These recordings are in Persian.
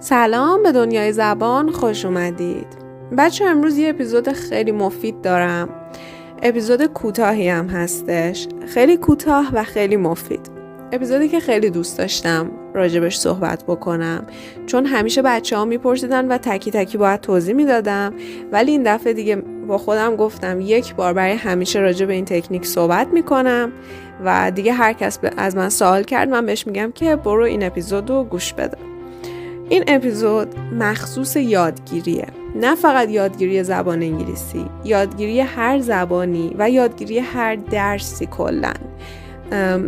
سلام به دنیای زبان خوش اومدید. بچه امروز یه اپیزود خیلی مفید دارم. اپیزود کوتاهی هم هستش. خیلی کوتاه و خیلی مفید. اپیزودی که خیلی دوست داشتم راجبش صحبت بکنم. چون همیشه بچه ها میپرسیدن و تکی تکی باید توضیح می‌دادم. ولی این دفعه دیگه با خودم گفتم یک بار برای همیشه راجع به این تکنیک صحبت می‌کنم و دیگه هر کس از من سوال کرد من بهش میگم که برو این اپیزود رو گوش بده. این اپیزود مخصوص یادگیریه. نه فقط یادگیری زبان انگلیسی یادگیری هر زبانی و یادگیری هر درسی کلا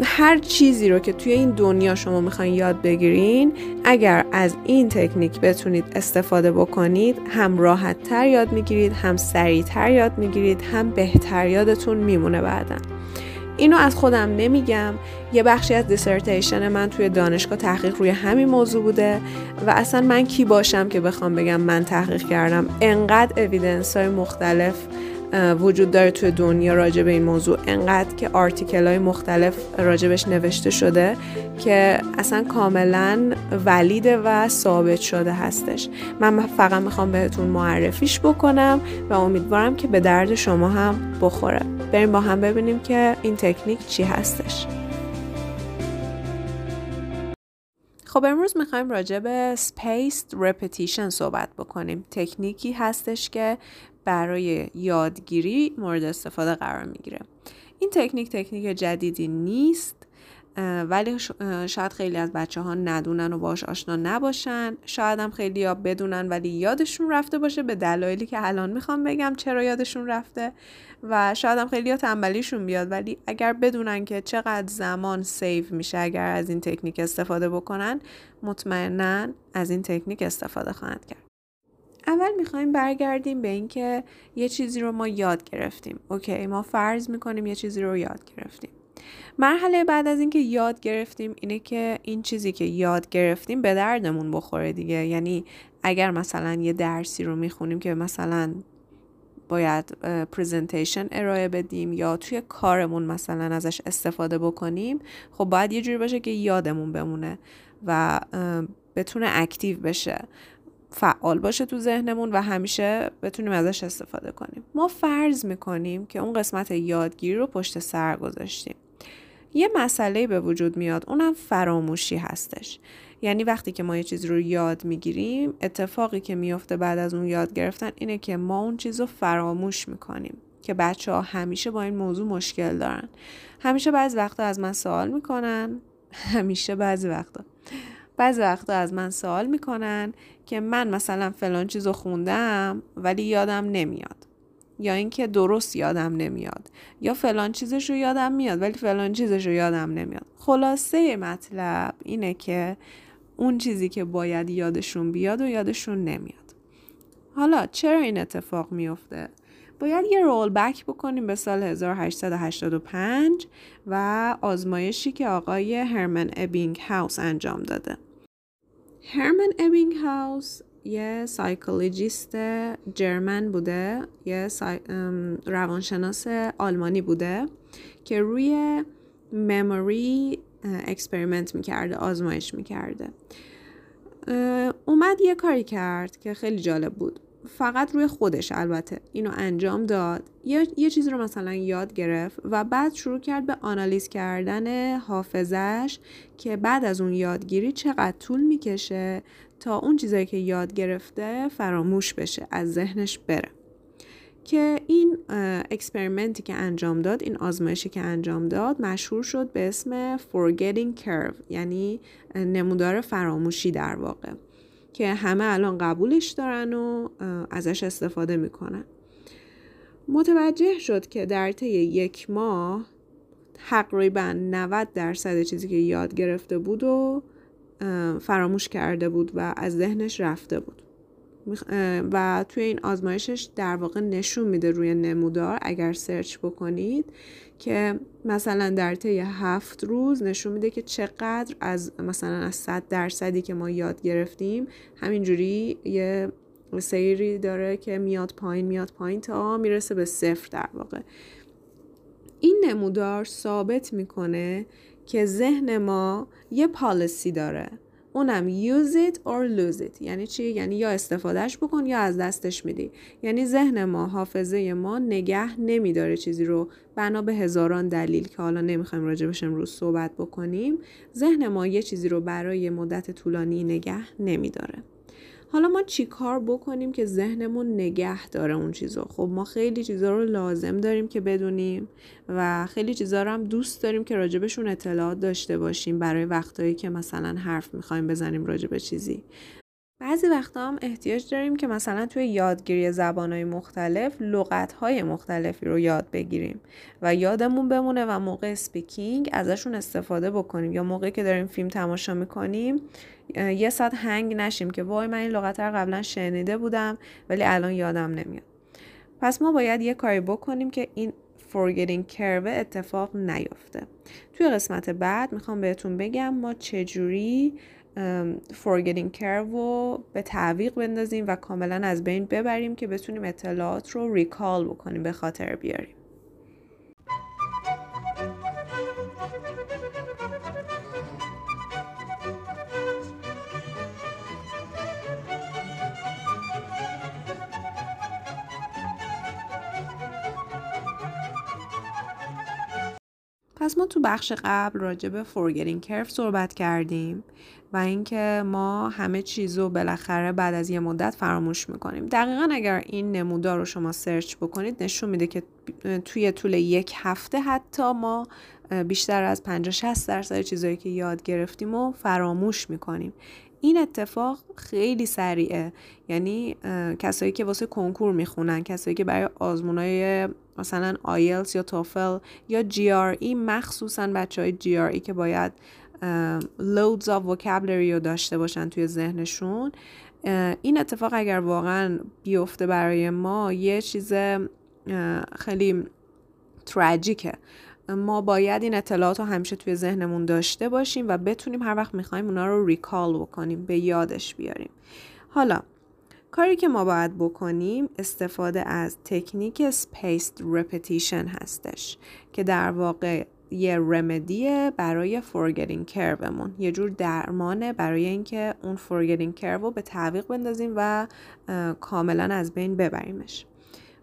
هر چیزی رو که توی این دنیا شما می‌خواین یاد بگیرین اگر از این تکنیک بتونید استفاده بکنید هم راحت تر یاد می‌گیرید هم سریعتر یاد می‌گیرید هم بهتر یادتون میمونه بعدا. اینو از خودم نمیگم. یه بخشی از دیسرتیشن من توی دانشگاه تحقیق روی همین موضوع بوده و اصلا من کی باشم که بخوام بگم من تحقیق کردم؟ انقدر اویدنس های مختلف وجود داره توی دنیا راجع به این موضوع. انقدر که آرتیکل های مختلف راجبش نوشته شده که اصلا کاملا ولیده و ثابت شده هستش. من فقط می‌خوام بهتون معرفیش بکنم و امیدوارم که به درد شما هم بخوره. بریم با هم ببینیم که این تکنیک چی هستش. خب امروز می‌خوایم راجع به spaced repetition صحبت بکنیم. تکنیکی هستش که برای یادگیری مورد استفاده قرار می‌گیره. این تکنیک تکنیک جدیدی نیست ولی شاید خیلی از بچه ها ندونن و باش آشنا نباشن. شاید هم خیلی ها بدونن ولی یادشون رفته باشه. به دلایلی که الان می‌خوام بگم چرا یادشون رفته. و شاید هم خیلی ها تنبلیشون بیاد. ولی اگر بدونن که چقدر زمان save میشه اگر از این تکنیک استفاده بکنن مطمئنا از این تکنیک استفاده خواهند کرد. اول می‌خوایم برگردیم به اینکه یه چیزی رو ما یاد گرفتیم. okay ما فرض می‌کنیم یه چیزی رو یاد گرفتیم. مرحله بعد از اینکه یاد گرفتیم اینه که این چیزی که یاد گرفتیم به دردمون بخوره دیگه. یعنی اگر مثلا یه درسی رو می‌خونیم که مثلا باید presentation ارائه بدیم یا توی کارمون مثلا ازش استفاده بکنیم خب باید یه جوری باشه که یادمون بمونه و بتونه active بشه. فعال باشه تو ذهنمون و همیشه بتونیم ازش استفاده کنیم. ما فرض می‌کنیم که اون قسمت یادگیری رو پشت سر گذاشتیم. یه مسئله به وجود میاد اونم فراموشی هستش. یعنی وقتی که ما یه چیز رو یاد می‌گیریم اتفاقی که میفته بعد از اون یاد گرفتن اینه که ما اون چیز رو فراموش می‌کنیم که بچه ها همیشه با این موضوع مشکل دارن. همیشه بعضی وقتا از من سوال می‌کنن همیشه بعضی وقتا. بعضی وقتا از من سوال می‌کنن که من مثلا فلان چیز رو خوندم ولی یادم نمیاد. یا اینکه درست یادم نمیاد. یا فلان چیزش رو یادم میاد ولی فلان چیزش رو یادم نمیاد. خلاصه مطلب اینه که اون چیزی که باید یادشون بیاد و یادشون نمیاد. حالا چرا این اتفاق میفته؟ باید یه roll back بکنیم به سال 1885 و آزمایشی که آقای هرمن ابینگ هاوس انجام داده. هرمن ابینگ هاوس یه psychologist German بوده یه روانشناس آلمانی بوده که روی memory experiment می‌کرده آزمایش می‌کرده. اومد یه کاری کرد که خیلی جالب بود. فقط روی خودش البته. اینو انجام داد. یه, یه چیزی رو مثلا یاد گرفت و بعد شروع کرد به آنالیز کردن حافظش که بعد از اون یادگیری چقدر طول می‌کشه تا اون چیزایی که یاد گرفته فراموش بشه از ذهنش بره. که این experiment ی که انجام داد این آزمایشی که انجام داد مشهور شد به اسم forgetting curve یعنی نمودار فراموشی در واقع. که همه الان قبولش دارن و ازش استفاده می‌کنن. متوجه شد که در طی یک ماه تقریبا 90 درصد چیزی که یاد گرفته بود و فراموش کرده بود و از ذهنش رفته بود. و توی این آزمایشش در واقع نشون میده روی نمودار اگر سرچ بکنید که مثلا در طی هفت روز نشون میده که چقدر از مثلا از صد درصدی که ما یاد گرفتیم همینجوری یه سیری داره که میاد پایین میاد پایین تا می‌رسه به صفر در واقع. این نمودار ثابت می‌کنه که ذهن ما یه پالیسی داره. اونم use it or lose it. یعنی چی؟ یعنی یا استفادهش بکن یا از دستش میدی. یعنی ذهن ما حافظه ما نگه نمیداره چیزی رو. بنا به هزاران دلیل که حالا نمی‌خوایم راجبش امروز صحبت بکنیم. ذهن ما یه چیزی رو برای مدت طولانی نگه نمیداره. حالا ما چی کار بکنیم که ذهنمون نگه داره اون چیزو؟ خب ما خیلی چیزا رو لازم داریم که بدونیم و خیلی چیزا رو هم دوست داریم که راجبشون اطلاعات داشته باشیم برای وقتایی که مثلا حرف می‌خوایم بزنیم راجب چیزی. بعضی وقتا هم احتیاج داریم که مثلا توی یادگیری زبانهای مختلف لغتهای مختلفی رو یاد بگیریم و یادمون بمونه و موقع سپیکینگ ازشون استفاده بکنیم یا موقعی که داریم فیلم تماشا می‌کنیم یه ساعت هنگ نشیم که وای من این لغت رو قبلا شنیده بودم ولی الان یادم نمیاد. پس ما باید یه کاری بکنیم که این forgetting curve اتفاق نیفته. توی قسمت بعد می‌خوام بهتون بگم ما چجوری forgetting curve رو به تعویق بندازیم و کاملا از بین ببریم که بتونیم اطلاعات رو ریکال بکنیم به خاطر بیاریم. پس ما تو بخش قبل راجع به forgetting curve صحبت کردیم و اینکه ما همه چیز رو بالاخره بعد از یه مدت فراموش می‌کنیم. دقیقا اگر این نمودار رو شما سرچ بکنید نشون میده که توی طول یک هفته حتی ما بیشتر از 50 60 درصد چیزایی که یاد گرفتیم و فراموش می‌کنیم. این اتفاق خیلی سریعه. یعنی کسایی که واسه کنکور می‌خونن کسایی که برای آزمونای مثلا آیلز یا توفل یا جی آر ای مخصوصا بچه های جی آر ای که باید loads of vocabulary رو داشته باشن توی ذهنشون این اتفاق اگر واقعا بیفته برای ما یه چیز خیلی تراجیکه ما باید این اطلاعات رو همیشه توی ذهنمون داشته باشیم و بتونیم هر وقت می‌خوایم اونا رو ریکال بکنیم به یادش بیاریم. حالا کاری که ما باید بکنیم استفاده از تکنیک spaced repetition هستش که در واقع یه رمدیه برای forgetting curveمون. یه جور درمانه برای اینکه اون forgetting curve رو به تعویق بندازیم و کاملا از بین ببریمش.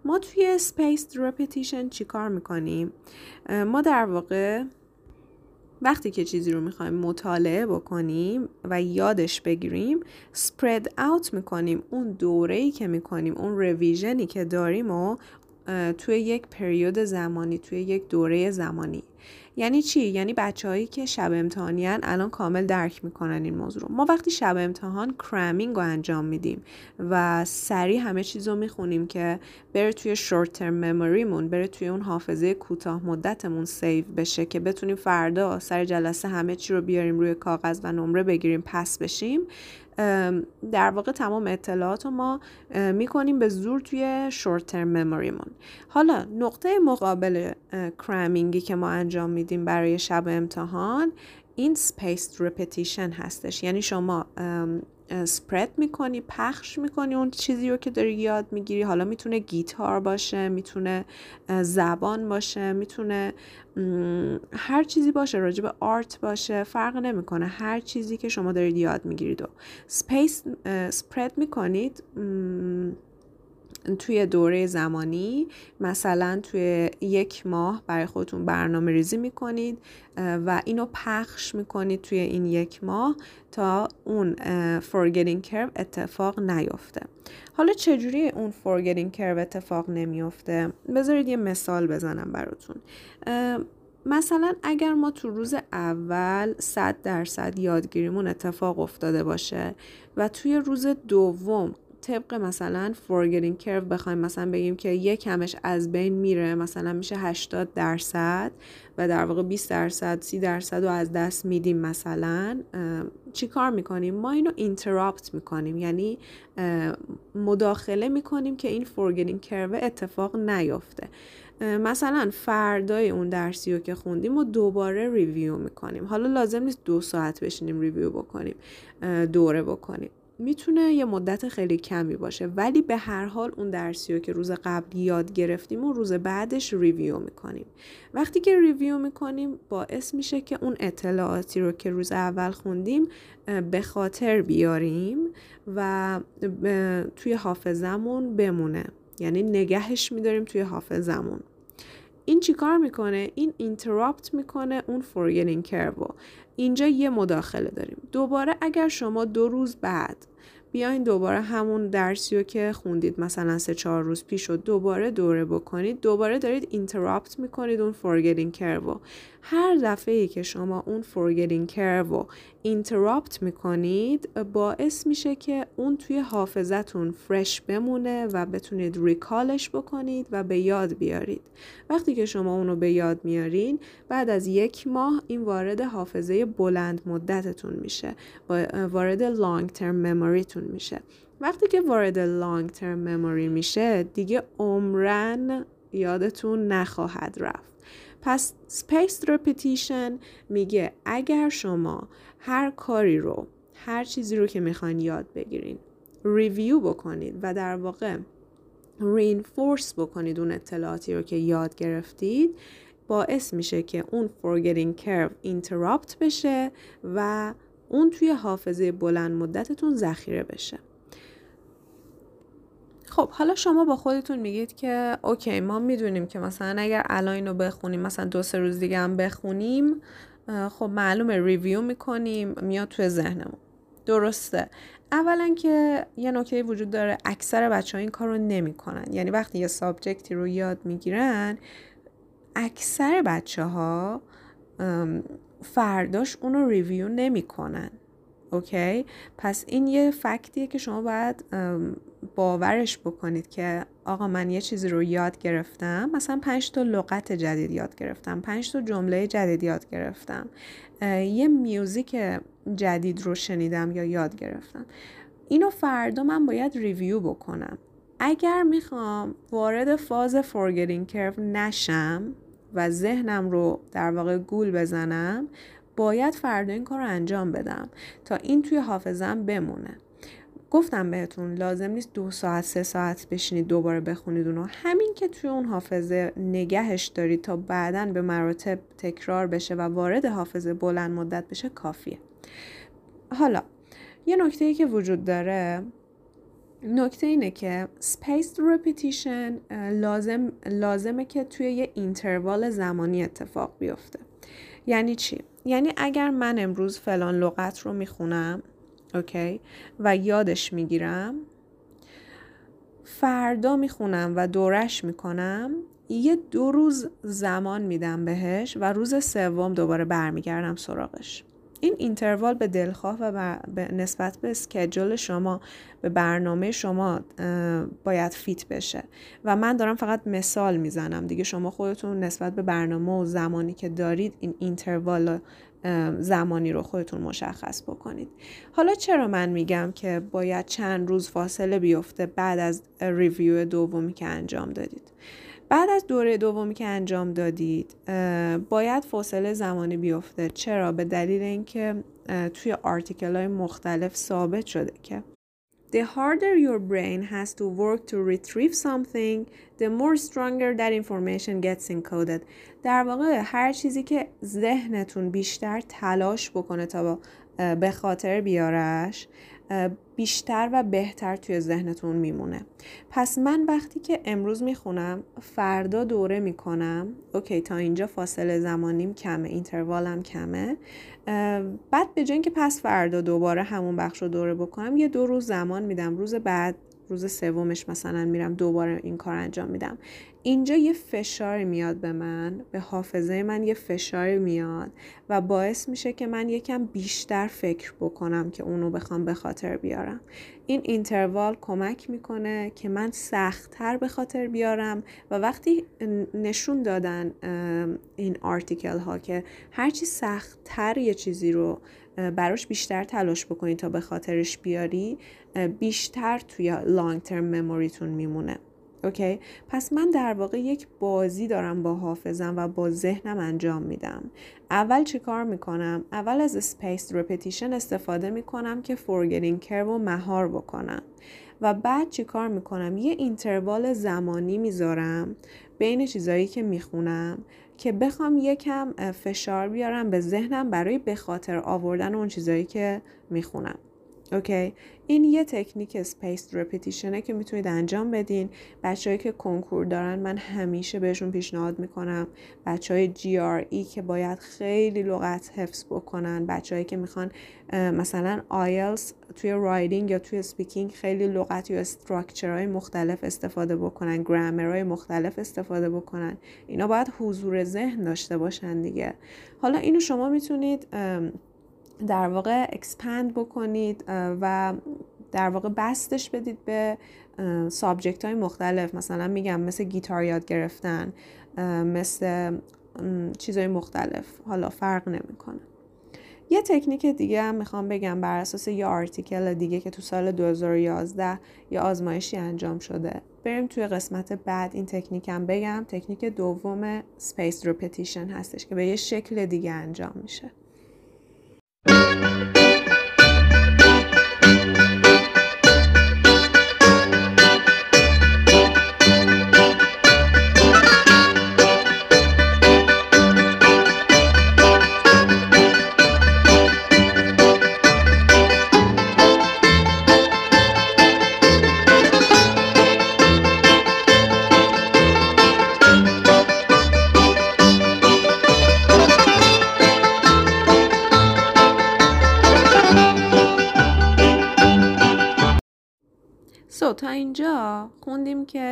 ما توی spaced چی کار می‌کنیم؟ ما در واقع وقتی که چیزی رو می‌خوایم مطالعه بکنیم و یادش بگیریم spread out می‌کنیم اون دوره‌ای که می‌کنیم اون revision ی که داریم و توی یک پریود زمانی توی یک دوره زمانی یعنی چی؟ یعنی بچههایی که شب امتحانیان الان کامل درک می‌کنن این موضوع رو. ما وقتی شب امتحان cramming رو انجام میدیم و سریع همه چیز رو می‌خونیم که بره توی short term memory مون بره توی اون حافظه کوتاه مدتمون save بشه که بتونیم فردا سر جلسه همه چی رو بیاریم روی کاغذ و نمره بگیریم پاس بشیم. در واقع تمام اطلاعات رو ما می‌کنیم به زور توی شورت ترم مموریمون حالا نقطه مقابل کرامینگی که ما انجام میدیم برای شب امتحان این spaced repetition هستش. یعنی شما سپرد می‌کنی پخش می‌کنی اون چیزی رو که داری یاد می‌گیری. حالا می‌تونه گیتار باشه می‌تونه زبان باشه می‌تونه هر چیزی باشه راجب آرت باشه فرق نمی‌کنه. هر چیزی که شما دارید یاد می‌گیرید و سپیس سپرد می‌کنید توی دوره زمانی مثلا توی یک ماه برای خودتون برنامه ریزی می‌کنید و اینو پخش می‌کنید توی این یک ماه تا اون forgetting curve اتفاق نیفته. حالا چجوری اون forgetting curve اتفاق نمیفته بذارید یه مثال بزنم براتون. مثلا اگر ما تو روز اول 100 درصد یادگیریمون اتفاق افتاده باشه و توی روز دوم طبق مثلا forgetting curve بخوایم مثلا بگیم که یک کمش از بین میره مثلا میشه 80 درصد و در واقع 20 درصد 30 درصد رو از دست میدیم مثلا. چی کار می‌کنیم؟ ما اینو interrupt می‌کنیم. یعنی مداخله می‌کنیم که این forgetting curve اتفاق نیفته. مثلا فردای اون درسی رو که خوندیم و دوباره review می‌کنیم. حالا لازم نیست دو ساعت بشینیم review بکنیم دوره بکنیم. می‌تونه یه مدت خیلی کمی باشه ولی به هر حال اون درسی رو که روز قبل یاد گرفتیم و روز بعدش review می‌کنیم. وقتی که review می‌کنیم باعث میشه که اون اطلاعاتی رو که روز اول خوندیم به خاطر بیاریم و توی حافظمون بمونه. یعنی نگهش میداریم توی حافظمون این چیکار می‌کنه؟ این interrupt می‌کنه اون forgetting curve اینجا یه مداخله داریم. دوباره اگر شما دو روز بعد بیاین دوباره همون درسی رو که خوندید مثلا سه چهار روز پیش رو دوباره دوره بکنید دوباره دارید interrupt می‌کنید اون forgetting curve هر دفعه که شما اون forgetting curve interrupt می‌کنید باعث میشه که اون توی حافظتون fresh بمونه و بتونید recall ش بکنید و به یاد بیارید. وقتی که شما اونو به یاد میارین بعد از یک ماه این وارد حافظه بلند مدتتون میشه وارد لانگ ترم مموریتون میشه. وقتی که وارد لانگ ترم مموری میشه دیگه عمرن یادتون نخواهد رفت. پس spaced repetition میگه اگر شما هر کاری رو هر چیزی رو که می‌خواین یاد بگیرین ریویو بکنید و در واقع reinforce بکنید اون اطلاعاتی رو که یاد گرفتید باعث میشه که اون forgetting curve interrupt بشه و اون توی حافظه بلند مدتتون ذخیره بشه. خب حالا شما با خودتون میگید که okay ما می‌دونیم که مثلا اگر الان اینو بخونیم مثلا دو سه روز دیگه هم بخونیم خب معلومه review می‌کنیم میاد توی ذهنمون. درسته. اولا که یه نکته وجود داره اکثر بچه ها این کار نمی‌کنن. یعنی وقتی یه subject ی رو یاد می‌گیرن اکثر بچه ها فرداش اونو review نمی‌کنن. Okay؟ پس این یه fact یه که شما باید باورش بکنید که آقا من یه چیزی رو یاد گرفتم مثلا پنج تا لغت جدید یاد گرفتم پنج تا جمله جدید یاد گرفتم یه music جدید رو شنیدم یا یاد گرفتم. اینو فردا من باید review بکنم. اگر می‌خوام وارد فاز forgetting curve نشم و ذهنم رو در واقع گول بزنم باید فردا این کار رو انجام بدم تا این توی حافظم بمونه. گفتم بهتون لازم نیست دو ساعت سه ساعت بشینید دوباره بخونید اونو. همین که توی اون حافظه نگهش دارید تا بعدا به مراتب تکرار بشه و وارد حافظه بلند مدت بشه کافیه. حالا یه نکته ای که وجود داره نکته اینه که spaced repetition لازم لازمه که توی یه اینتروال زمانی اتفاق بیفته. یعنی چی؟ یعنی اگر من امروز فلان لغت رو می‌خونم اوکی؟ و یادش می‌گیرم. فردا می‌خونم و دورش می‌کنم. یه دو روز زمان میدم بهش و روز سوم دوباره برمیگردم سراغش. این interval به دلخواه و به نسبت به schedule شما به برنامه شما باید fit بشه. و من دارم فقط مثال می‌زنم. دیگه شما خودتون نسبت به برنامه و زمانی که دارید این interval زمانی رو خودتون مشخص بکنید. حالا چرا من میگم که باید چند روز فاصله بیفته بعد از review دومی که انجام دادید؟ بعد از دوره دومی که انجام دادید باید فاصله زمانی بیفته. چرا؟ به دلیل اینکه توی آرتیکل های مختلف ثابت شده که The harder your brain has to work to retrieve something, the more stronger that information gets encoded. در واقع هر چیزی که ذهنتون بیشتر تلاش بکنه تا به خاطر بیارش بیشتر و بهتر توی ذهنتون میمونه پس من وقتی که امروز می‌خونم فردا دوره می‌کنم اوکی تا اینجا فاصله زمانیم کمه اینتروالم کمه بعد به جای که پس فردا دوباره همون بخش رو دوره بکنم یه دو روز زمان میدم روز بعد روز سومش مثلا میرم دوباره این کار انجام میدم. اینجا یه فشار میاد به من به حافظه من یه فشار میاد و باعث میشه که من یکم بیشتر فکر بکنم که اونو بخوام به خاطر بیارم. این اینتروال کمک می‌کنه که من سختتر به خاطر بیارم و وقتی نشون دادن این article ها که هرچی سختتر یه چیزی رو براش بیشتر تلاش بکنی تا به خاطرش بیاری بیشتر توی long-term memory تون میمونه. Okay پس من در واقع یک بازی دارم با حافظم و با ذهنم انجام میدم. اول چی کار می‌کنم؟ اول از spaced repetition استفاده می‌کنم که forgetting curve مهار بکنم. و بعد چی کار می‌کنم؟ یه interval زمانی می‌ذارم بین چیزایی که می‌خونم که بخوام یکم فشار بیارم به ذهنم برای به خاطر آوردن اون چیزایی که می‌خونم. Okay. این یه تکنیک spaced repetition ه که می‌تونید انجام بدین. بچههایی که کنکور دارن من همیشه بهشون پیشنهاد می‌کنم. بچه های GRE که باید خیلی لغت حفظ بکنن. بچههایی که می‌خوان مثلا آیلز توی writing یا توی speaking خیلی لغت یا های مختلف استفاده بکنن. های مختلف استفاده بکنن. اینا باید حضور ذهن داشته باشن دیگه. حالا اینو شما می‌تونید در واقع expand بکنید و در واقع بسطش بدید به subject های مختلف. مثلا میگم مثل گیتار یاد گرفتن مثل چیزهای مختلف. حالا فرق نمی‌کنه. یه تکنیک دیگه هم می‌خوام بگم بر اساس یه article دیگه که تو سال 2011 یه آزمایشی انجام شده. بریم توی قسمت بعد این تکنیک هم بگم. تکنیک دوم spaced repetition هستش که به یه شکل دیگه انجام میشه.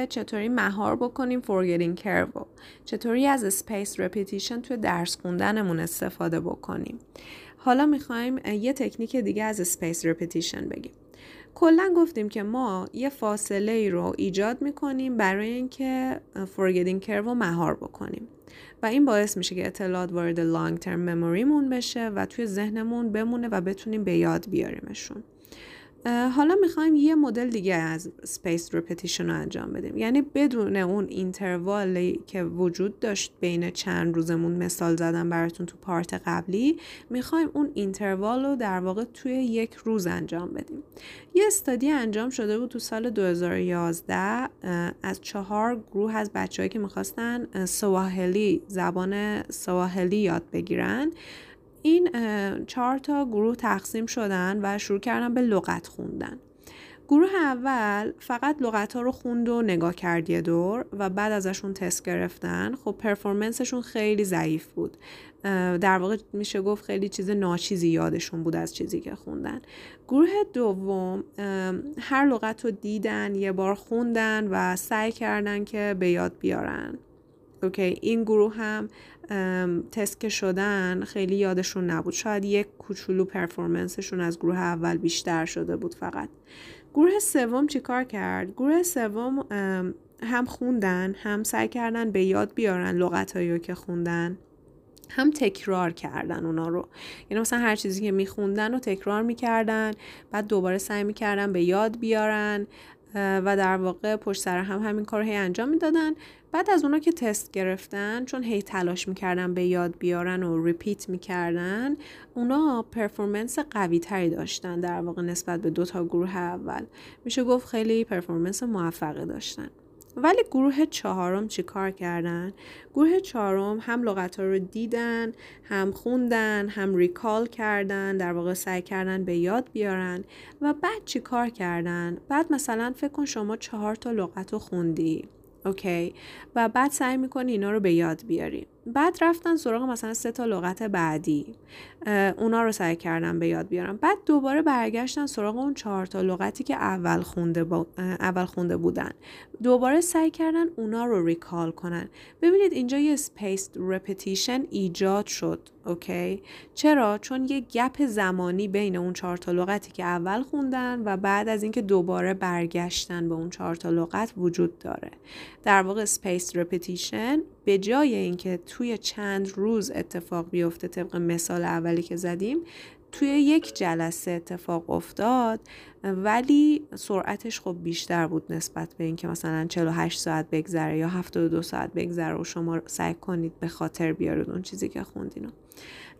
که چطوری مهار بکنیم forgetting curve چطوری از space repetition توی درس خوندنمون استفاده بکنیم؟ حالا می‌خوایم یه تکنیک دیگه از space repetition بگیم. کلا گفتیم که ما یه فاصله ای رو ایجاد می‌کنیم برای اینکه forgetting curve رو مهار بکنیم. و این باعث میشه که اطلاعات وارد لانگ ترم مموریمون بشه و توی ذهنمون بمونه و بتونیم به یاد بیاریمشون. حالا می‌خوایم یه مدل دیگه از spaced repetition رو انجام بدیم. یعنی بدون اون interval ی که وجود داشت بین چند روزمون مثال زدم براتون تو part قبلی می‌خوایم اون interval رو در واقع توی یک روز انجام بدیم. یه study انجام شده بود تو سال 2011 از چهار گروه از بچههایی که می‌خواستن سواحلی زبان سواحلی یاد بگیرن. این چهار تا گروه تقسیم شدن و شروع کردن به لغت خوندن. گروه اول فقط لغت ها رو خوند و نگاه کرد یه دور و بعد ازشون تست گرفتن. خب پرفورمنسشون خیلی ضعیف بود. در واقع میشه گفت خیلی چیز ناچیزی یادشون بود از چیزی که خوندن. گروه دوم هر لغت رو دیدن یه بار خوندن و سعی کردن که به یاد بیارن. اوکی این گروه هم تست که شدن خیلی یادشون نبود. شاید یک کوچولو پرفورمنسشون از گروه اول بیشتر شده بود فقط. گروه سوم چیکار کرد؟ گروه سوم هم خوندن هم سعی کردن به یاد بیارن لغتهایی که خوندن. هم تکرار کردن اونا رو. یعنی مثلا هر چیزی که میخوندن رو تکرار می‌کردن بعد دوباره سعی می‌کردن به یاد بیارن. و در واقع پشت سر هم همین کار رو هی انجام می‌دادن. بعد از اونا که تست گرفتن چون هی تلاش می‌کردن به یاد بیارن و repeat می‌کردن اونا performance قوی تری داشتن در واقع نسبت به دو تا گروه اول. میشه گفت خیلی performance موفقی داشتن. ولی گروه چهارم چی کار کردن؟ گروه چهارم هم لغت رو دیدن هم خوندن هم recall کردن در واقع سعی کردن به یاد بیارن و بعد چی کار کردن؟ بعد مثلا فکر کن شما چهار تا لغت رو خوندی okay و بعد سعی می‌کنی اینا رو به یاد بیاری بعد رفتن سراغ مثلا سه تا لغت بعدی اونا رو سعی کردن به یاد بیارم. بعد دوباره برگشتن سراغ اون چهار تا لغتی که اول خونده, اول خونده بودن. دوباره سعی کردن اونا رو recall کنن. ببینید اینجا یه spaced repetition ایجاد شد. Okay؟ چرا؟ چون یه gap زمانی بین اون چهار تا لغتی که اول خوندن و بعد از اینکه دوباره برگشتن به اون چهار تا لغت وجود داره. در واقع spaced repetition به جای اینکه توی چند روز اتفاق بیفته طبق مثال اولی که زدیم توی یک جلسه اتفاق افتاد ولی سرعتش خب بیشتر بود نسبت به اینکه مثلا 48 ساعت بگذره یا 72 ساعت بگذره و شما سعی کنید به خاطر بیارید اون چیزی که خوندین.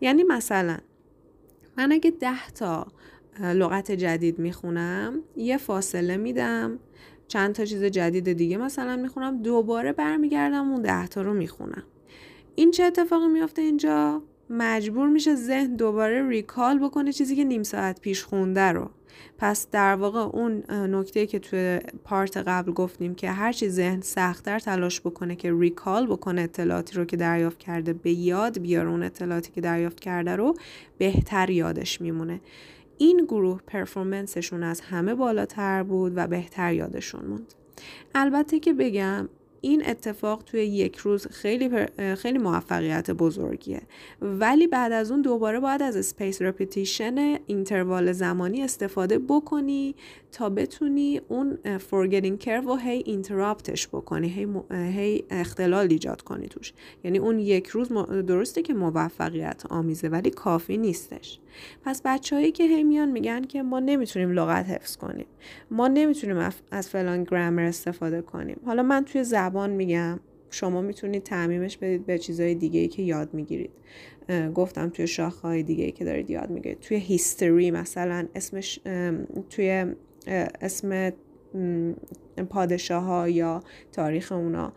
یعنی مثلا من اگه 10 تا لغت جدید می‌خونم یه فاصله میدم چند تا چیز جدید دیگه مثلا می‌خونم دوباره برمیگردم اون ده تا رو می‌خونم. این چه اتفاقی میافته اینجا؟ مجبور میشه ذهن دوباره ریکال بکنه چیزی که نیم ساعت پیش خونده رو. پس در واقع اون نکته که توی پارت قبل گفتیم که هرچی ذهن سختتر تلاش بکنه که ریکال بکنه اطلاعاتی رو که دریافت کرده به یاد بیاره اون اطلاعاتی که دریافت کرده رو بهتر یادش میمونه. این گروه performance شون از همه بالاتر بود و بهتر یادشون موند. البته که بگم این اتفاق توی یک روز خیلی خیلی موفقیت بزرگیه. ولی بعد از اون دوباره باید از spaced repetition interval زمانی استفاده بکنی تا بتونی اون forgetting curve و هی interrupt ش بکنی هی, هی اختلال ایجاد کنی توش. یعنی اون یک روز درسته که موفقیت آمیزه ولی کافی نیستش. پس بچههایی که هی میگن که ما نمی‌تونیم لغت حفظ کنیم. ما نمی‌تونیم از فلان گرامر استفاده کنیم. حالا من توی زبان میگم شما می‌تونید تعمیمش بدید به چیزهای دیگه ای که یاد می‌گیرید. گفتم توی شاخهای دیگه ای که دارید یاد می‌گیرید. توی هیستوری مثلا اسمش توی اسم پادشاه ها یا تاریخ اونا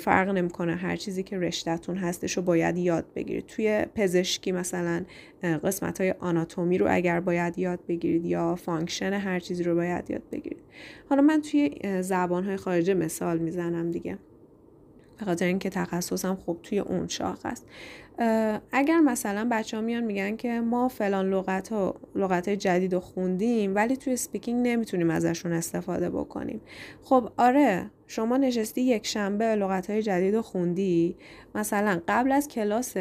فرق نمی‌کنه. هر چیزی که رشته‌تون هستش رو باید یاد بگیرید. توی پزشکی مثلا قسمت های آناتومی رو اگر باید یاد بگیرید یا function هر چیزی رو باید یاد بگیرید. حالا من توی زبان های خارجه مثال می‌زنم دیگه. به خاطر اینکه تخصصم خب توی اون شاخه است. اگر مثلا بچه ها میان میگن که ما فلان لغت ها لغت های جدید رو خوندیم ولی توی speaking نمی‌تونیم ازشون استفاده بکنیم. خب آره شما نشستی یک شنبه لغت های جدید رو خوندی. مثلا قبل از کلاست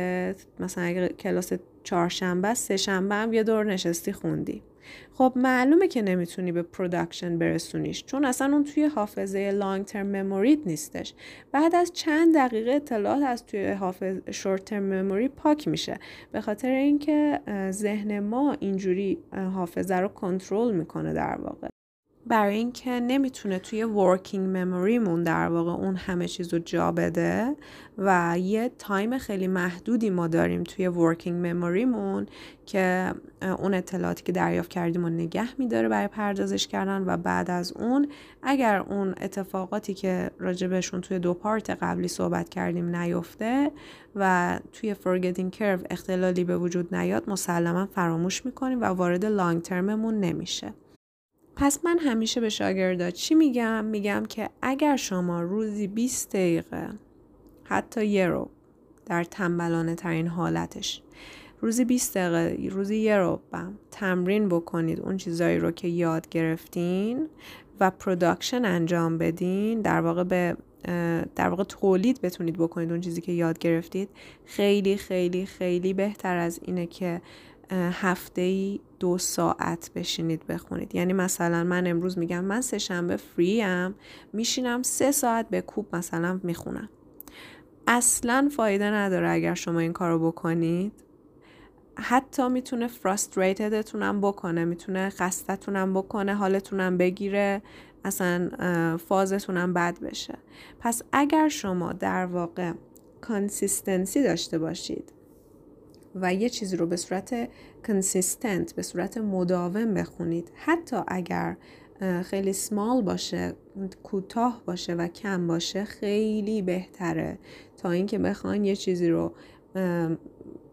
مثلا اگر کلاس چهارشنبه سه شنبه هم یه دور نشستی خوندی. خب معلومه که نمی‌تونی به production برسونیش چون اصلا اون توی حافظه long term memory ت نیستش. بعد از چند دقیقه اطلاعات از توی حافظه short term memory پاک میشه. به خاطر اینکه ذهن ما اینجوری حافظه رو کنترل می‌کنه در واقع. برای اینکه نمی‌تونه توی working memory مون در واقع اون همه چیز رو جا بده و یه time خیلی محدودی ما داریم توی working memory مون که اون اطلاعاتی که دریافت کردیم رو نگه میداره برای پردازش کردن و بعد از اون اگر اون اتفاقاتی که راجبشون توی دو part قبلی صحبت کردیم نیفته و توی forgetting curve اختلالی به وجود نیاد مسلما فراموش می‌کنیم و وارد long term مون نمیشه. پس من همیشه به شاگردا چی میگم؟ میگم که اگر شما روزی 20 دقیقه حتی یه رو در تنبلانه ترین حالتش روزی 20 دقیقه روزی یه رو تمرین بکنید اون چیزایی رو که یاد گرفتین و production انجام بدین در واقع به در واقع تولید بتونید بکنید اون چیزی که یاد گرفتید خیلی خیلی خیلی بهتر از اینه که هفته ای دو ساعت بشینید بخونید. یعنی مثلا من امروز میگم من سه شنبه فری ام میشینم سه ساعت به کوب مثلا می‌خونم. اصلا فایده نداره اگر شما این کارو بکنید. حتی می‌تونه فرستریتدتونم بکنه می‌تونه خستتونم بکنه حالتونم بگیره اصلا فازتونم بد بشه. پس اگر شما در واقع consistency داشته باشید و یه چیزی رو به صورت consistent به صورت مداوم بخونید. حتی اگر خیلی سمال باشه کوتاه باشه و کم باشه خیلی بهتره. تا اینکه بخواین یه چیزی رو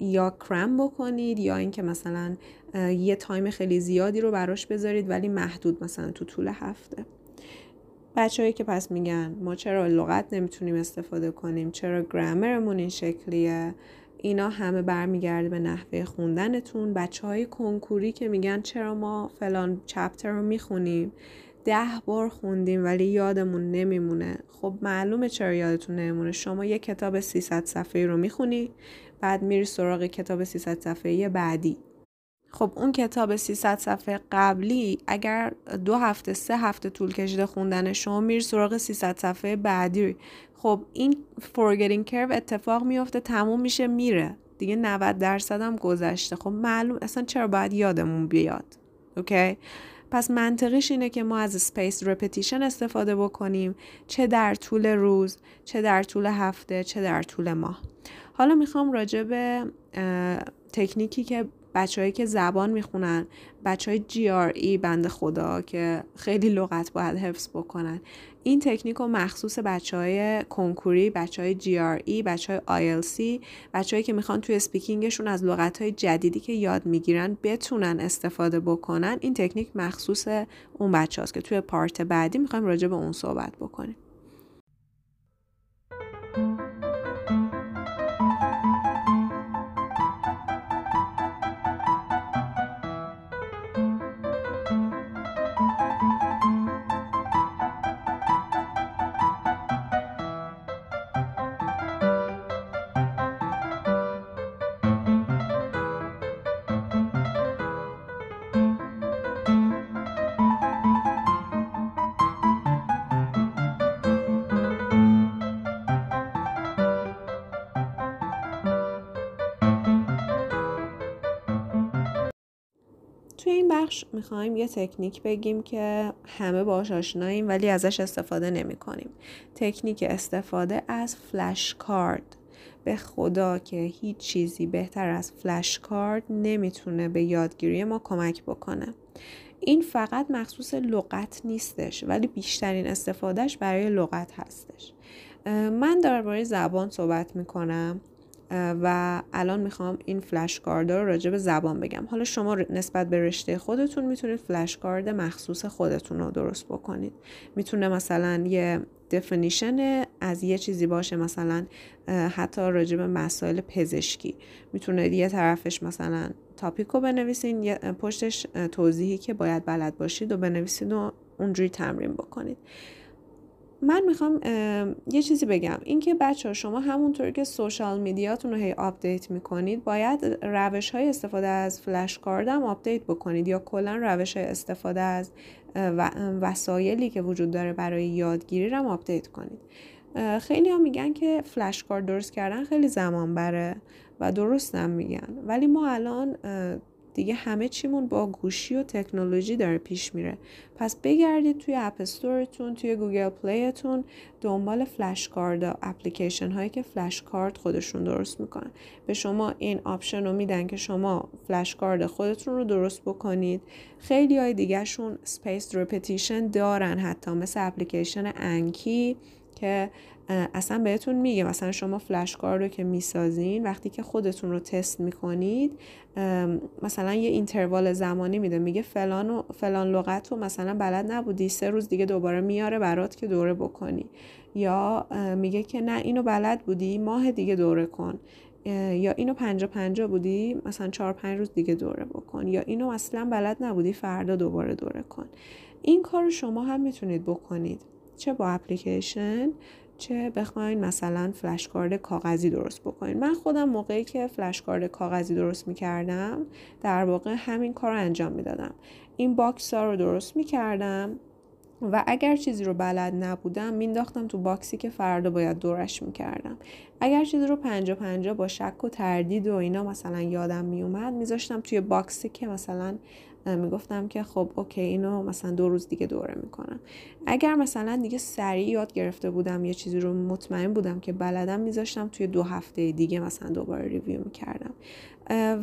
یا cram بکنید یا اینکه مثلا یه time خیلی زیادی رو براش بذارید ولی محدود مثلا تو طول هفته. بچههایی که پس میگن ما چرا لغت نمی‌تونیم استفاده کنیم؟ چرا گرامرمون این شکلیه؟ اینا همه برمیگرده به نحوه خوندنتون. بچه های کنکوری که میگن چرا ما فلان چپتر رو می‌خونیم ده بار خوندیم ولی یادمون نمیمونه. خب معلومه چرا یادتون نمیمونه. شما یه کتاب 300 صفحه رو می‌خونی بعد میری سراغ کتاب 300 صفحه بعدی. خب اون کتاب 300 صفحه قبلی اگر دو هفته سه هفته طول کشیده خوندن شما میری سراغ 300 صفحه بعدی. خب این forgetting curve اتفاق میفته تموم میشه میره. دیگه 90 درصد هم گذشته. خب معلومه اصلا چرا باید یادمون بیاد؟ okay پس منطقش اینه که ما از spaced repetition استفاده بکنیم. چه در طول روز چه در طول هفته چه در طول ماه. حالا می‌خوام راجع به تکنیکی که بچه‌هایی که زبان می‌خونن بچه های GRE بنده خدا که خیلی لغت باید حفظ بکنن. این تکنیک رو مخصوص بچه های کنکوری بچه های GRE بچه های سی بچه که می‌خوان توی speaking شون از لغت های جدیدی که یاد می‌گیرن بتونن استفاده بکنن. این تکنیک مخصوص اون بچه هاست که توی part بعدی می‌خوایم راجع به اون صحبت بکنیم. بخش می‌خوایم یه تکنیک بگیم که همه باش آشناییم ولی ازش استفاده نمی کنیم. تکنیک استفاده از فلش کارد به خدا که هیچ چیزی بهتر از فلش کارد نمی‌تونه به یادگیری ما کمک بکنه. این فقط مخصوص لغت نیستش ولی بیشترین استفادهش برای لغت هستش. من درباره زبان صحبت می‌کنم و الان می‌خوام این فلش کارد رو راجع به زبان بگم. حالا شما نسبت به رشته خودتون می‌تونید فلش کارد مخصوص خودتون رو درست بکنید. می‌تونه مثلا یه definition از یه چیزی باشه مثلا حتی راجع به مسائل پزشکی. می‌تونه یه طرفش مثلا topic رو بنویسین پشتش توضیحی که باید بلد باشید و بنویسید و اونجوری تمرین بکنید. من می‌خوام یه چیزی بگم. اینکه بچه ها شما همونطور که social media تون رو هی update می‌کنید باید روش های استفاده از flash card هم update بکنید یا کلا روش های استفاده از وسایلی که وجود داره برای یادگیری رو هم update کنید. خیلی ها میگن که flash card درست کردن خیلی زمان بره و درستم میگن. ولی ما الان دیگه همه چیمون با گوشی و تکنولوژی داره پیش میره. پس بگردید توی App Store تون توی Google Play تون دنبال flash card application هایی که flash card خودشون درست می‌کنن. به شما این option رو میدن که شما flash card خودتون رو درست بکنید. خیلی های دیگه شون spaced repetition دارن حتی مثل application Anki که اصلا بهتون میگه. مثلا شما flash card رو که می‌سازین وقتی که خودتون رو تست می‌کنید مثلا یه interval زمانی میده. میگه فلان و فلان لغت رو مثلا بلد نبودی سه روز دیگه دوباره میاره برات که دوره بکنی. یا میگه که نه اینو بلد بودی ماه دیگه دوره کن. یا اینو پنجا پنجا بودی مثلا چهار پنج روز دیگه دوره بکن. یا اینو اصلا بلد نبودی فردا دوباره دوره کن. این کار شما هم می‌تونید بکنید. چه با اپلیکیشن؟ چه بخواین مثلا فلش کارد کاغذی درست بکنین. من خودم موقعی که فلش کارد کاغذی درست می‌کردم در واقع همین کار رو انجام می‌دادم. این box ها رو درست می‌کردم و اگر چیزی رو بلد نبودم مینداختم تو box ی که فردا باید دورش می‌کردم. اگر چیزی رو پنجا پنجا با شک و تردید و اینا مثلا یادم میومد میذاشتم توی box ی که مثلا می‌گفتم که خب okay اینو مثلا دو روز دیگه دوره می‌کنم. اگر مثلا دیگه سریع یاد گرفته بودم یه چیزی رو مطمئن بودم که بلدم میذاشتم توی دو هفته دیگه مثلا دوباره review می‌کردم.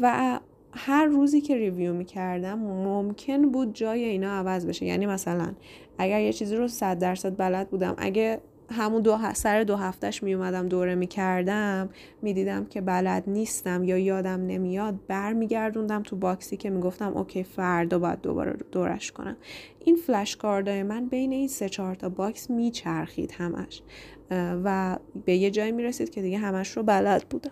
و هر روزی که review می‌کردم ممکن بود جای اینا عوض بشه. یعنی مثلا اگر یه چیزی رو صد درصد بلد بودم اگه همون دو سر دو هفتهش می اومدم دوره می کردم می دیدم که بلد نیستم یا یادم نمیاد بر می گردوندم تو box ی که می گفتم okay فردا باید دوباره دورش کنم. این فلش کاردای من بین این سه چهار تا box می چرخید همش و به یه جایی می رسید که دیگه همش رو بلد بودم.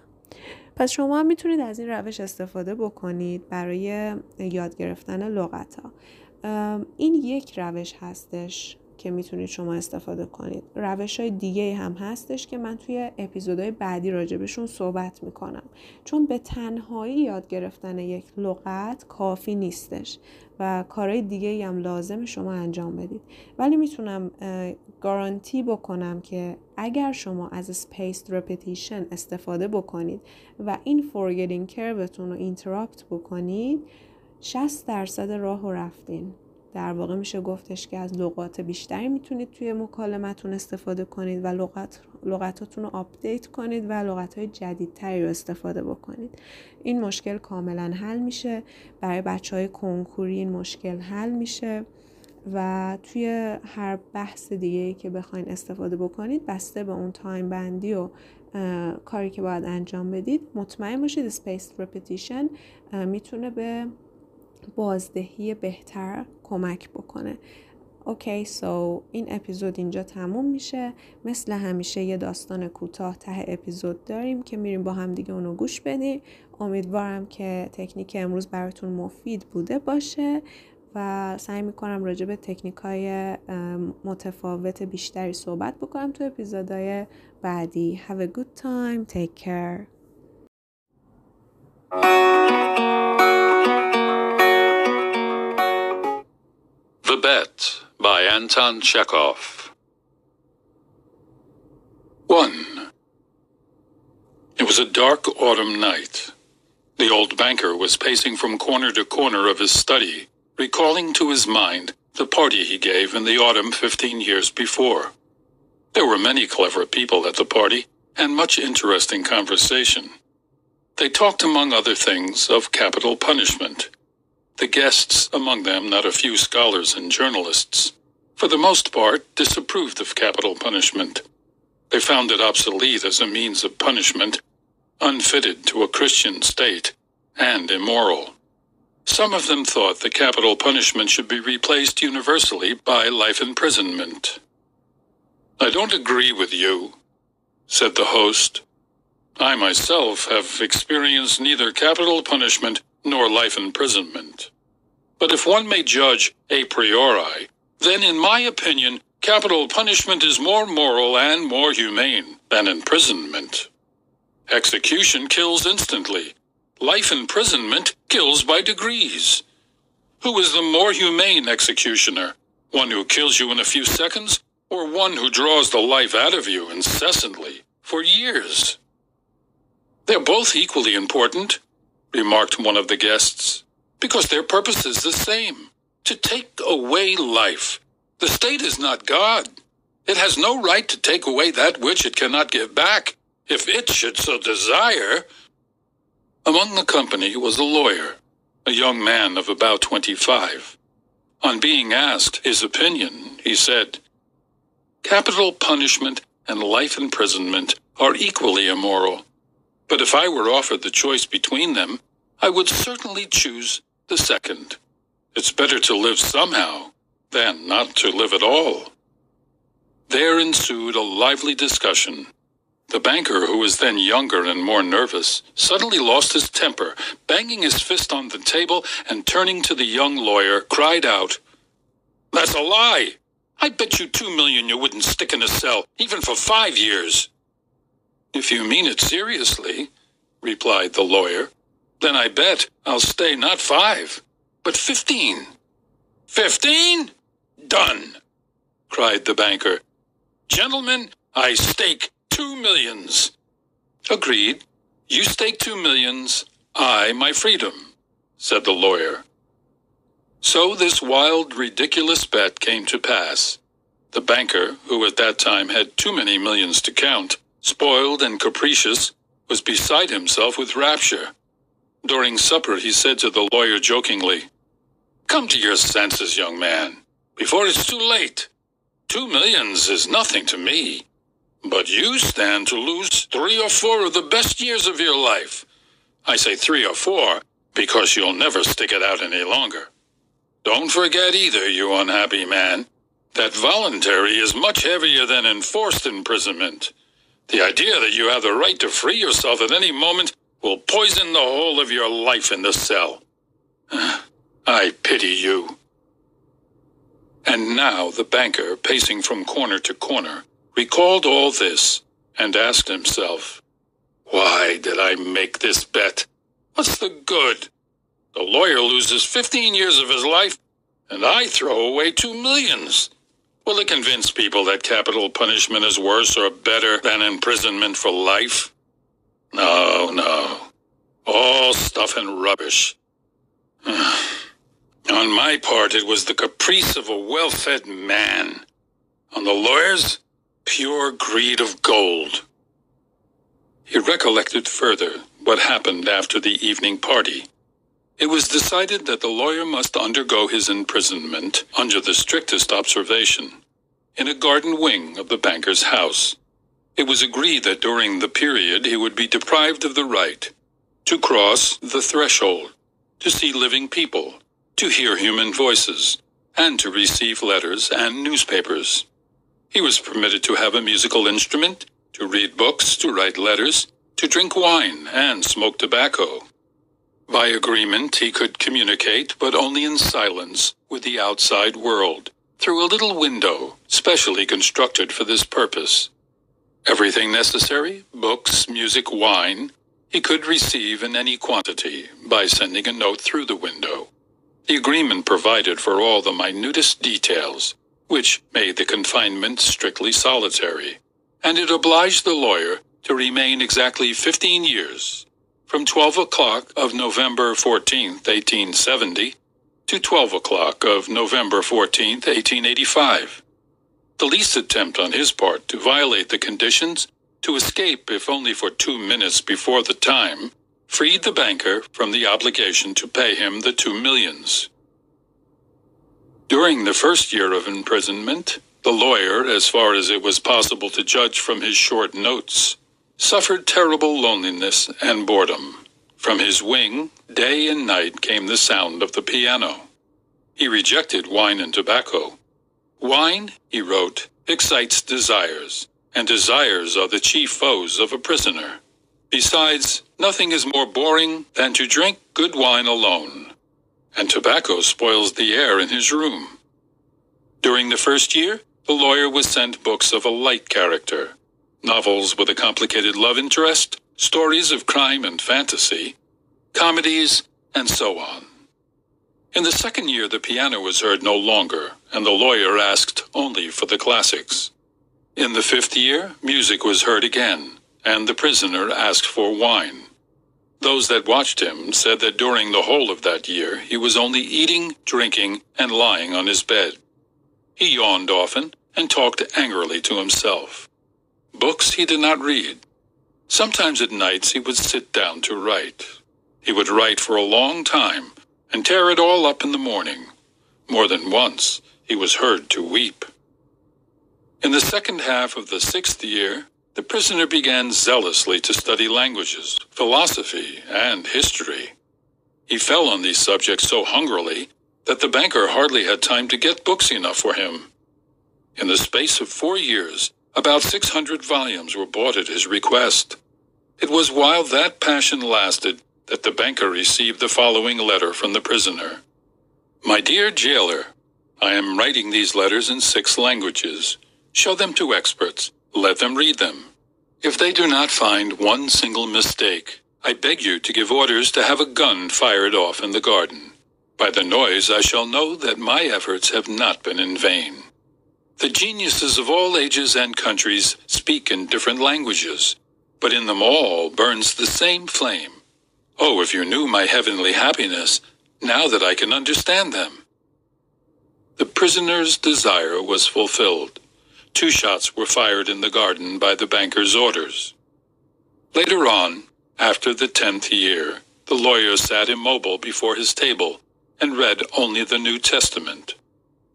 پس شما هم می‌تونید از این روش استفاده بکنید برای یاد گرفتن لغت ها این یک روش هستش که می‌تونید شما استفاده کنید. روش های دیگه هم هستش که من توی اپیزودهای بعدی راجبشون صحبت می‌کنم. چون به تنهایی یاد گرفتن یک لغت کافی نیستش و کارهای دیگه هم لازم شما انجام بدید. ولی می‌تونم گارانتی بکنم که اگر شما از spaced repetition استفاده بکنید و این forgetting curve تون رو interrupt بکنید 60 درصد راه رو رفتین. در واقع میشه گفتش که از لغات بیشتری می‌تونید توی مکالمتون استفاده کنید و لغت لغتاتون رو آپدیت کنید و لغت های جدیدتری رو استفاده بکنید. این مشکل کاملا حل میشه. برای بچه های کنکوری این مشکل حل میشه و توی هر بحث دیگه ای که بخواین استفاده بکنید بسته به اون time بندی و کاری که باید انجام بدید مطمئن باشید spaced repetition می‌تونه به بازدهی بهتر کمک بکنه. okay so این اپیزود اینجا تموم میشه. مثل همیشه یه داستان کوتاه ته اپیزود داریم که میریم با هم دیگه اونو گوش بدیم. امیدوارم که تکنیک امروز براتون مفید بوده باشه و سعی می‌کنم راجع به تکنیک های متفاوت بیشتری صحبت بکنم تو اپیزودهای بعدی. Have a good time. Take care. Bet by Anton Chekhov. 1. It was a dark autumn night. The old banker was pacing from corner to corner of his study, recalling to his mind the party he gave in the autumn 15 years before. There were many clever people at the party and much interesting conversation. They talked, among other things, of capital punishment the guests, among them not a few scholars and journalists, for the most part disapproved of capital punishment. They found it obsolete as a means of punishment, unfitted to a Christian state, and immoral. Some of them thought the capital punishment should be replaced universally by life imprisonment. I don't agree with you, said the host. I myself have experienced neither capital punishment nor life imprisonment. But if one may judge a priori, then in my opinion, capital punishment is more moral and more humane than imprisonment. Execution kills instantly. Life imprisonment kills by degrees. Who is the more humane executioner? One who kills you in a few seconds, or one who draws the life out of you incessantly for years? They're both equally important, remarked one of the guests, because their purpose is the same to take away life. The state is not God. It has no right to take away that which it cannot give back, if it should so desire. Among the company was a lawyer, a young man of about 25. On being asked his opinion, he said, Capital punishment and life imprisonment are equally immoral. But if I were offered the choice between them, I would certainly choose the second. It's better to live somehow than not to live at all. There ensued a lively discussion. The banker, who was then younger and more nervous, suddenly lost his temper, banging his fist on the table and turning to the young lawyer, cried out, That's a lie! I bet you two million you wouldn't stick in a cell, even for five years. If you mean it seriously, replied the lawyer, then I bet I'll stay not five, but fifteen. Fifteen? Done, cried the banker. Gentlemen, I stake two millions. Agreed. You stake two millions, I my freedom, said the lawyer. So this wild, ridiculous bet came to pass. The banker, who at that time had too many millions to count, spoiled and capricious, was beside himself with rapture. During supper, he said to the lawyer jokingly, Come to your senses, young man, before it's too late. Two millions is nothing to me, but you stand to lose three or four of the best years of your life. I say three or four because you'll never stick it out any longer. Don't forget either, you unhappy man, that voluntary is much heavier than enforced imprisonment. The idea that you have the right to free yourself at any moment will poison the whole of your life in the cell. I pity you. And now the banker, pacing from corner to corner, recalled all this and asked himself, Why did I make this bet? What's the good? The lawyer loses 15 years of his life, and I throw away two millions. Will it convince people that capital punishment is worse or better than imprisonment for life? No, no. All stuff and rubbish. On my part, it was the caprice of a well fed man. On the lawyer's, pure greed of gold. He recollected further what happened after the evening party. It was decided that the lawyer must undergo his imprisonment under the strictest observation in a garden wing of the banker's house. It was agreed that during the period he would be deprived of the right to cross the threshold, to see living people, to hear human voices, and to receive letters and newspapers. He was permitted to have a musical instrument, to read books, to write letters, to drink wine, and smoke tobacco. By agreement, he could communicate, but only in silence, with the outside world, through a little window specially constructed for this purpose. Everything necessary books, music, wine he could receive in any quantity by sending a note through the window. The agreement provided for all the minutest details, which made the confinement strictly solitary, and it obliged the lawyer to remain exactly 15 years, from 12 o'clock of November 14, 1870, to 12 o'clock of November 14, 1885 the least attempt on his part to violate the conditions, to escape if only for two minutes before the time, freed the banker from the obligation to pay him the two millions. During the first year of imprisonment, the lawyer, as far as it was possible to judge from his short notes, suffered terrible loneliness and boredom. From his wing, day and night came the sound of the piano. He rejected wine and tobacco, Wine, he wrote, excites desires, and desires are the chief foes of a prisoner. Besides, nothing is more boring than to drink good wine alone, and tobacco spoils the air in his room. During the first year, the lawyer was sent books of a light character, novels with a complicated love interest, stories of crime and fantasy, comedies, and so on. In the second year, the piano was heard no longer, and the lawyer asked only for the classics. In the fifth year, music was heard again, and the prisoner asked for wine. Those that watched him said that during the whole of that year he was only eating, drinking, and lying on his bed. He yawned often and talked angrily to himself. Books he did not read. Sometimes at nights he would sit down to write. He would write for a long time and tear it all up in the morning. More than once, he was heard to weep. In the second half of the sixth year, the prisoner began zealously to study languages, philosophy, and history. He fell on these subjects so hungrily that the banker hardly had time to get books enough for him. In the space of four years, about 600 volumes were bought at his request. It was while that passion lasted that the banker received the following letter from the prisoner. My dear jailer, I am writing these letters in six languages. Show them to experts. Let them read them. If they do not find one single mistake, I beg you to give orders to have a gun fired off in the garden. By the noise, I shall know that my efforts have not been in vain. The geniuses of all ages and countries speak in different languages, but in them all burns the same flame Oh, if you knew my heavenly happiness, now that I can understand them. The prisoner's desire was fulfilled. Two shots were fired in the garden by the banker's orders. Later on, after the tenth year, the lawyer sat immobile before his table and read only the New Testament.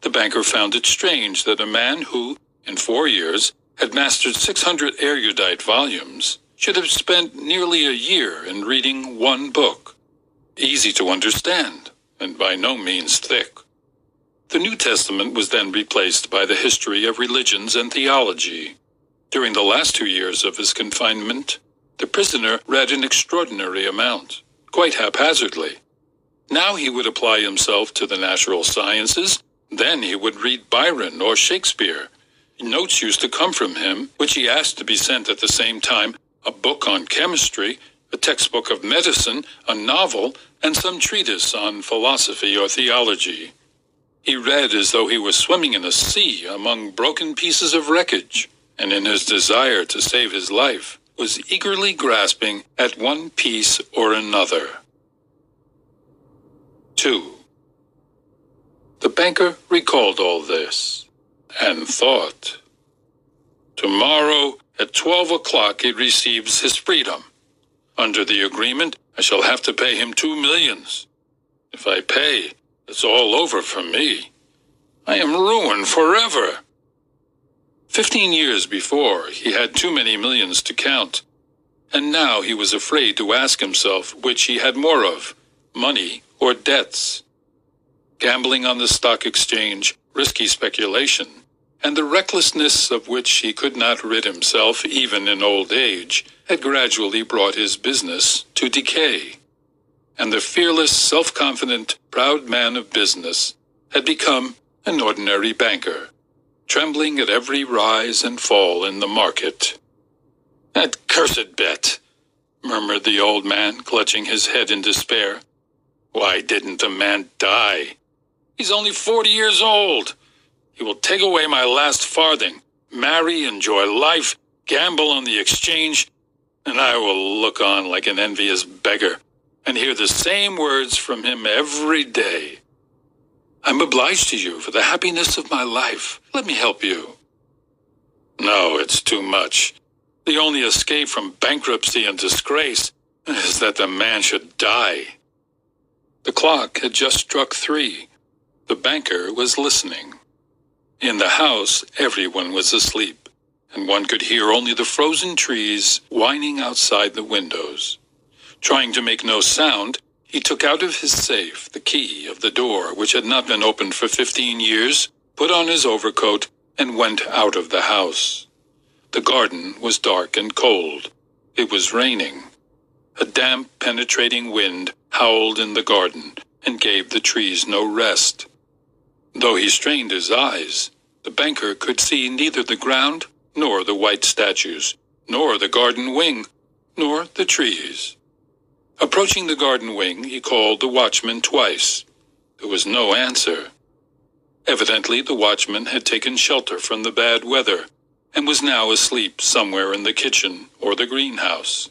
The banker found it strange that a man who, in four years, had mastered 600 erudite volumes, should have spent nearly a year in reading one book, easy to understand and by no means thick. The New Testament was then replaced by the history of religions and theology. During the last two years of his confinement, the prisoner read an extraordinary amount, quite haphazardly. Now he would apply himself to the natural sciences Then he would read Byron or Shakespeare. Notes used to come from him, which he asked to be sent at the same time a book on chemistry, a textbook of medicine, a novel, and some treatise on philosophy or theology. He read as though he was swimming in a sea among broken pieces of wreckage, and in his desire to save his life, was eagerly grasping at one piece or another. 2. The banker recalled all this and thought, Tomorrow at 12 o'clock he receives his freedom. Under the agreement, I shall have to pay him two millions. If I pay, it's all over for me. I am ruined forever. Fifteen years before, he had too many millions to count. And now he was afraid to ask himself which he had more of, money or debts. Gambling on the stock exchange, risky speculation, and the recklessness of which he could not rid himself even in old age had gradually brought his business to decay. And the fearless, self-confident, proud man of business had become an ordinary banker trembling at every rise and fall in the market. That cursed bet, murmured the old man, clutching his head in despair. Why didn't the man die? He's only forty years old. He will take away my last farthing, marry, enjoy life, gamble on the exchange, and I will look on like an envious beggar and hear the same words from him every day. I'm obliged to you for the happiness of my life. Let me help you. No, it's too much. The only escape from bankruptcy and disgrace is that the man should die. The clock had just struck three. The banker was listening. In the house, everyone was asleep, and one could hear only the frozen trees whining outside the windows. Trying to make no sound, he took out of his safe the key of the door, which had not been opened for fifteen years, put on his overcoat, and went out of the house. The garden was dark and cold. It was raining. A damp, penetrating wind howled in the garden and gave the trees no rest. Though he strained his eyes, the banker could see neither the ground, nor the white statues, nor the garden wing, nor the trees. Approaching the garden wing, he called the watchman twice. There was no answer. Evidently, the watchman had taken shelter from the bad weather and was now asleep somewhere in the kitchen or the greenhouse.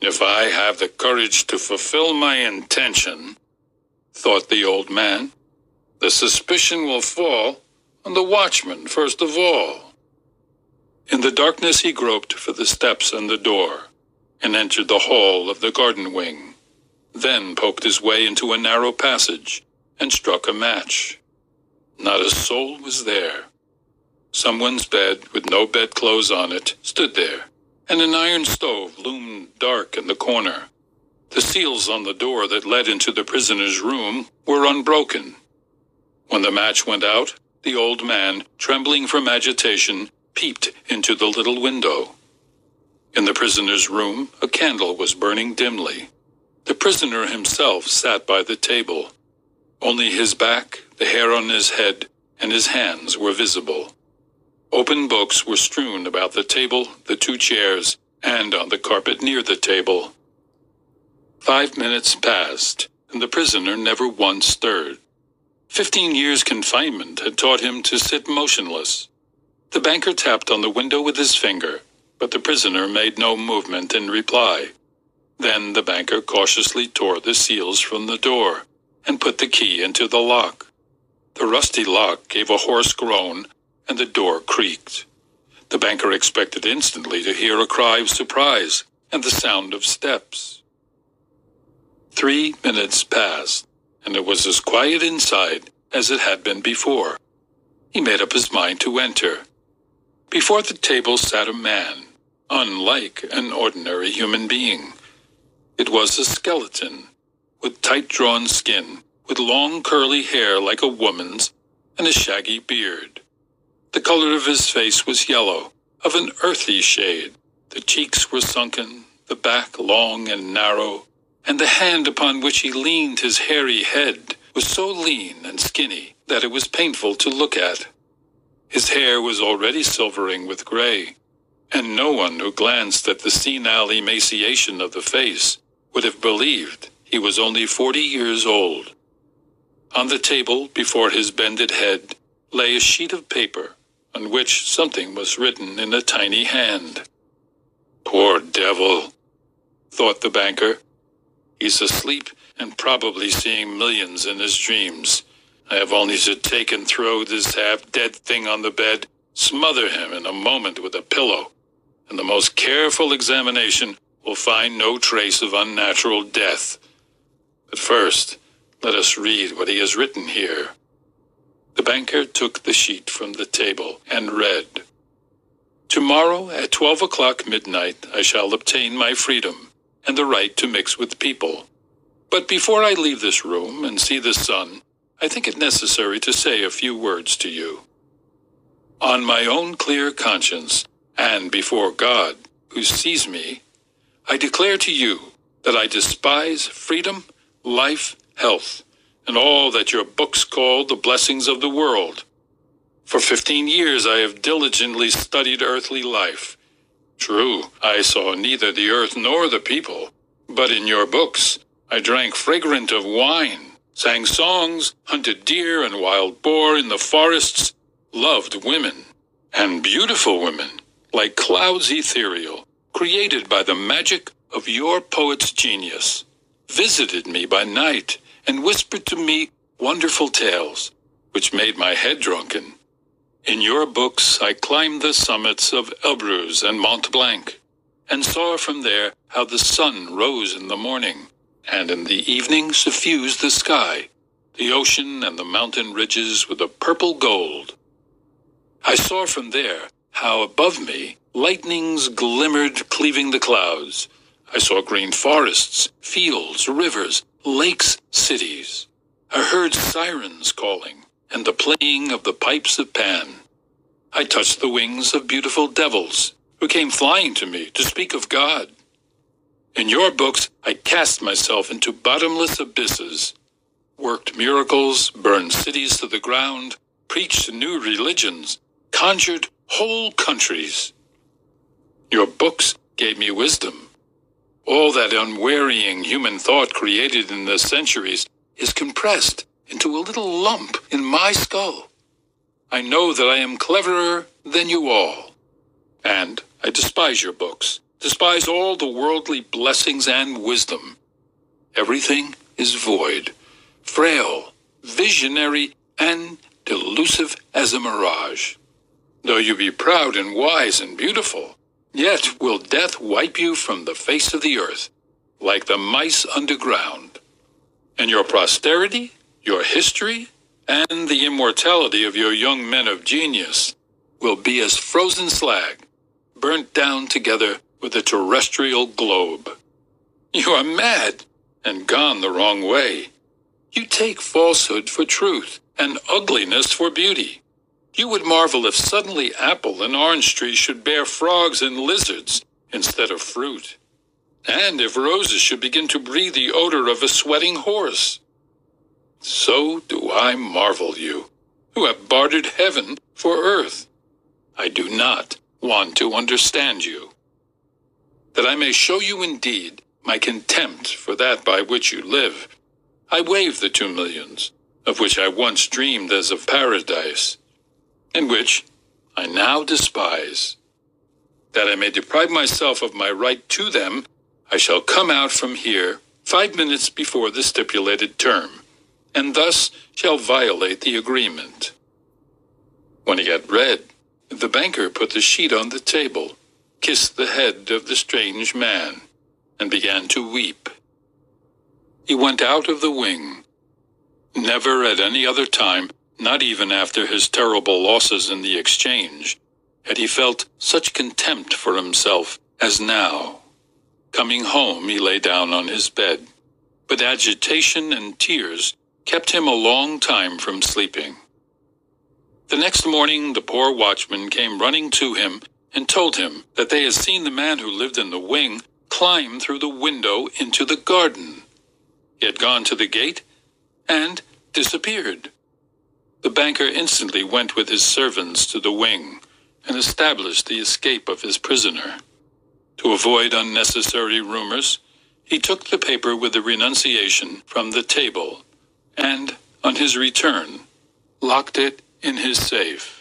If I have the courage to fulfill my intention, thought the old man, the suspicion will fall on the watchman first of all. In the darkness he groped for the steps and the door and entered the hall of the garden wing, then poked his way into a narrow passage and struck a match. Not a soul was there. Someone's bed, with no bedclothes on it, stood there, and an iron stove loomed dark in the corner. The seals on the door that led into the prisoner's room were unbroken. When the match went out, the old man, trembling from agitation, peeped into the little window. In the prisoner's room, a candle was burning dimly. The prisoner himself sat by the table. Only his back, the hair on his head, and his hands were visible. Open books were strewn about the table, the two chairs, and on the carpet near the table. Five minutes passed, and the prisoner never once stirred. Fifteen years' confinement had taught him to sit motionless. The banker tapped on the window with his finger but the prisoner made no movement in reply. Then the banker cautiously tore the seals from the door and put the key into the lock. The rusty lock gave a hoarse groan and the door creaked. The banker expected instantly to hear a cry of surprise and the sound of steps. Three minutes passed, and it was as quiet inside as it had been before. He made up his mind to enter. Before the table sat a man, unlike an ordinary human being. It was a skeleton, with tight-drawn skin, with long curly hair like a woman's, and a shaggy beard. The color of his face was yellow, of an earthy shade. The cheeks were sunken, the back long and narrow, and the hand upon which he leaned his hairy head was so lean and skinny that it was painful to look at. His hair was already silvering with gray, and no one who glanced at the senile emaciation of the face would have believed he was only forty years old. On the table before his bended head lay a sheet of paper on which something was written in a tiny hand. Poor devil, thought the banker. He's asleep and probably seeing millions in his dreams. I have only to take and throw this half-dead thing on the bed, smother him in a moment with a pillow, and the most careful examination will find no trace of unnatural death. But first, let us read what he has written here. The banker took the sheet from the table and read, Tomorrow at twelve o'clock midnight I shall obtain my freedom and the right to mix with people. But before I leave this room and see the sun, I think it necessary to say a few words to you. On my own clear conscience, and before God, who sees me, I declare to you that I despise freedom, life, health, and all that your books call the blessings of the world. For fifteen years I have diligently studied earthly life. True, I saw neither the earth nor the people, but in your books I drank fragrant of wine, sang songs, hunted deer and wild boar in the forests, loved women, and beautiful women, like clouds ethereal, created by the magic of your poet's genius, visited me by night and whispered to me wonderful tales, which made my head drunken. In your books I climbed the summits of Elbruz and Mont Blanc, and saw from there how the sun rose in the morning, and in the evening suffused the sky, the ocean and the mountain ridges with a purple gold. I saw from there how above me lightnings glimmered cleaving the clouds. I saw green forests, fields, rivers, lakes, cities. I heard sirens calling and the playing of the pipes of Pan. I touched the wings of beautiful devils who came flying to me to speak of God. In your books, I cast myself into bottomless abysses, worked miracles, burned cities to the ground, preached new religions, conjured whole countries. Your books gave me wisdom. All that unwearying human thought created in the centuries is compressed into a little lump in my skull. I know that I am cleverer than you all. And I despise your books despise all the worldly blessings and wisdom. Everything is void, frail, visionary, and delusive as a mirage. Though you be proud and wise and beautiful, yet will death wipe you from the face of the earth, like the mice underground. And your posterity, your history, and the immortality of your young men of genius will be as frozen slag, burnt down together with the terrestrial globe. You are mad and gone the wrong way. You take falsehood for truth and ugliness for beauty. You would marvel if suddenly apple and orange trees should bear frogs and lizards instead of fruit. And if roses should begin to breathe the odor of a sweating horse. So do I marvel you, who have bartered heaven for earth. I do not want to understand you that I may show you indeed my contempt for that by which you live. I waive the two millions, of which I once dreamed as of paradise, and which I now despise. That I may deprive myself of my right to them, I shall come out from here five minutes before the stipulated term, and thus shall violate the agreement. When he had read, the banker put the sheet on the table kissed the head of the strange man, and began to weep. He went out of the wing. Never at any other time, not even after his terrible losses in the exchange, had he felt such contempt for himself as now. Coming home, he lay down on his bed, but agitation and tears kept him a long time from sleeping. The next morning, the poor watchman came running to him and told him that they had seen the man who lived in the wing climb through the window into the garden. He had gone to the gate and disappeared. The banker instantly went with his servants to the wing and established the escape of his prisoner. To avoid unnecessary rumors, he took the paper with the renunciation from the table and, on his return, locked it in his safe.